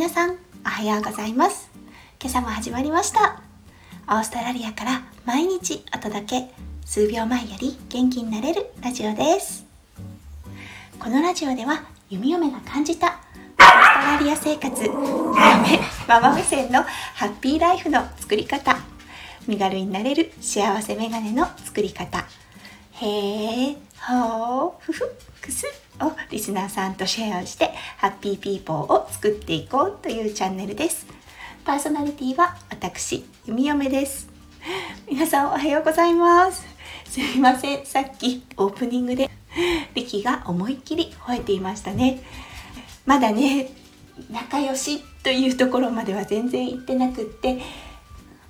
皆さんおはようございます。今朝も始まりました。オーストラリアから毎日お届け数秒前より元気になれるラジオです。このラジオでは弓嫁が感じたオーストラリア生活ママ目線のハッピーライフの作り方身軽になれる幸せメガネの作り方。へーほーふふくす。リスナーさんとシェアしてハッピーピーポーを作っていこうというチャンネルです。パーソナリティは私弓嫁です。皆さんおはようございます。すみません。さっきオープニングでリキが思いっきり吠えていましたね。まだね仲良しというところまでは全然行ってなくって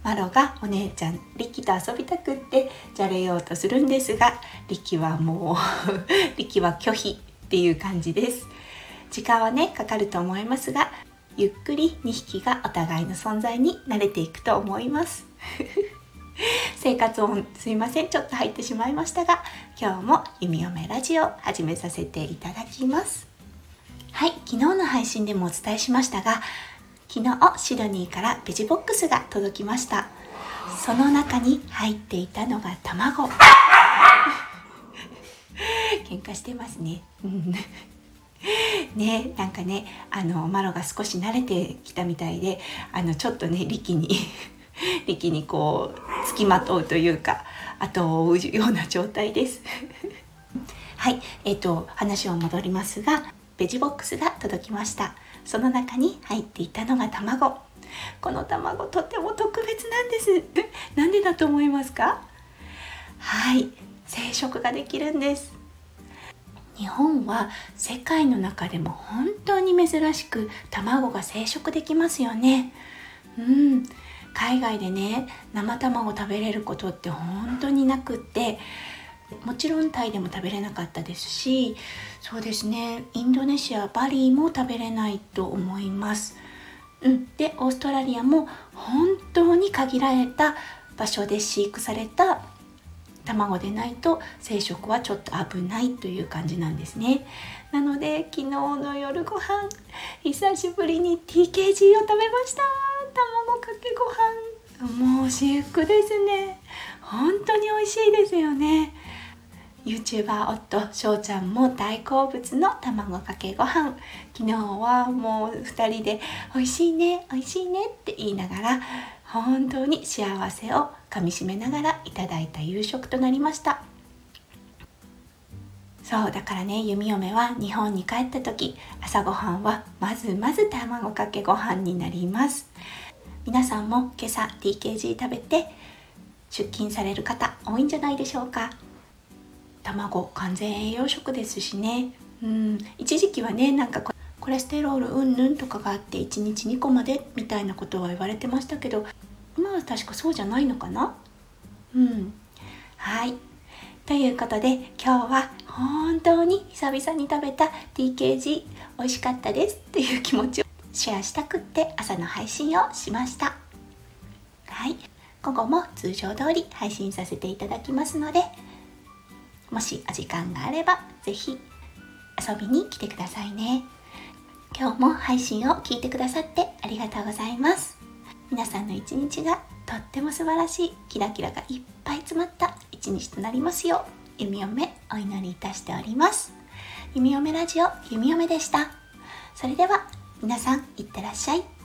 マロがお姉ちゃんリキと遊びたくってじゃれようとするんですがリキはもう リキは拒否っていう感じです。時間はねかかると思いますがゆっくり2匹がお互いの存在に慣れていくと思います。生活音すいません。ちょっと入ってしまいましたが今日も弓嫁ラジオ始めさせていただきます。はい昨日の配信でもお伝えしましたが昨日シドニーからベジボックスが届きました。その中に入っていたのが卵。喧嘩してますね。ねなんかねあのマロが少し慣れてきたみたいであのちょっとね力に 力にこう付きまとうというか後を追うような状態です。はいえっ、ー、と話を戻りますがベジボックスが届きました。その中に入っていたのが卵。この卵とても特別なんです。なんでだと思いますか？はい生殖ができるんです。日本は世界の中でも本当に珍しく卵が生殖できますよね。うん。海外でね生卵食べれることって本当になくってもちろんタイでも食べれなかったですしそうですね。インドネシアバリーも食べれないと思います。うん、でオーストラリアも本当に限られた場所で飼育された卵でないと生殖はちょっと危ないという感じなんですね。なので昨日の夜ご飯久しぶりに TKG を食べました。卵かけご飯もう至福ですね。本当に美味しいですよね。YouTuber 夫翔ちゃんも大好物の卵かけご飯。昨日はもう2人で「美味しいね美味しいね」って言いながら本当に幸せをかみしめながらいただいた夕食となりました。そうだからね弓嫁は日本に帰った時朝ごはんはまずまず卵かけご飯になります。皆さんも今朝 TKG 食べて出勤される方多いんじゃないでしょうか。卵完全栄養食ですしね。うん。一時期はねなんかコレステロールうんぬんとかがあって1日2個までみたいなことは言われてましたけど今は確かそうじゃないのかな？うん。はい。ということで今日は本当に久々に食べた TKG 美味しかったですっていう気持ちをシェアしたくって朝の配信をしました。はい。午後も通常通り配信させていただきますのでもしお時間があれば是非遊びに来てくださいね。今日も配信を聞いてくださってありがとうございます皆さんの一日がとっても素晴らしいキラキラがいっぱい詰まった一日となりますよう。弓嫁お祈りいたしております。弓嫁ラジオ弓嫁でした。それでは皆さんいってらっしゃい。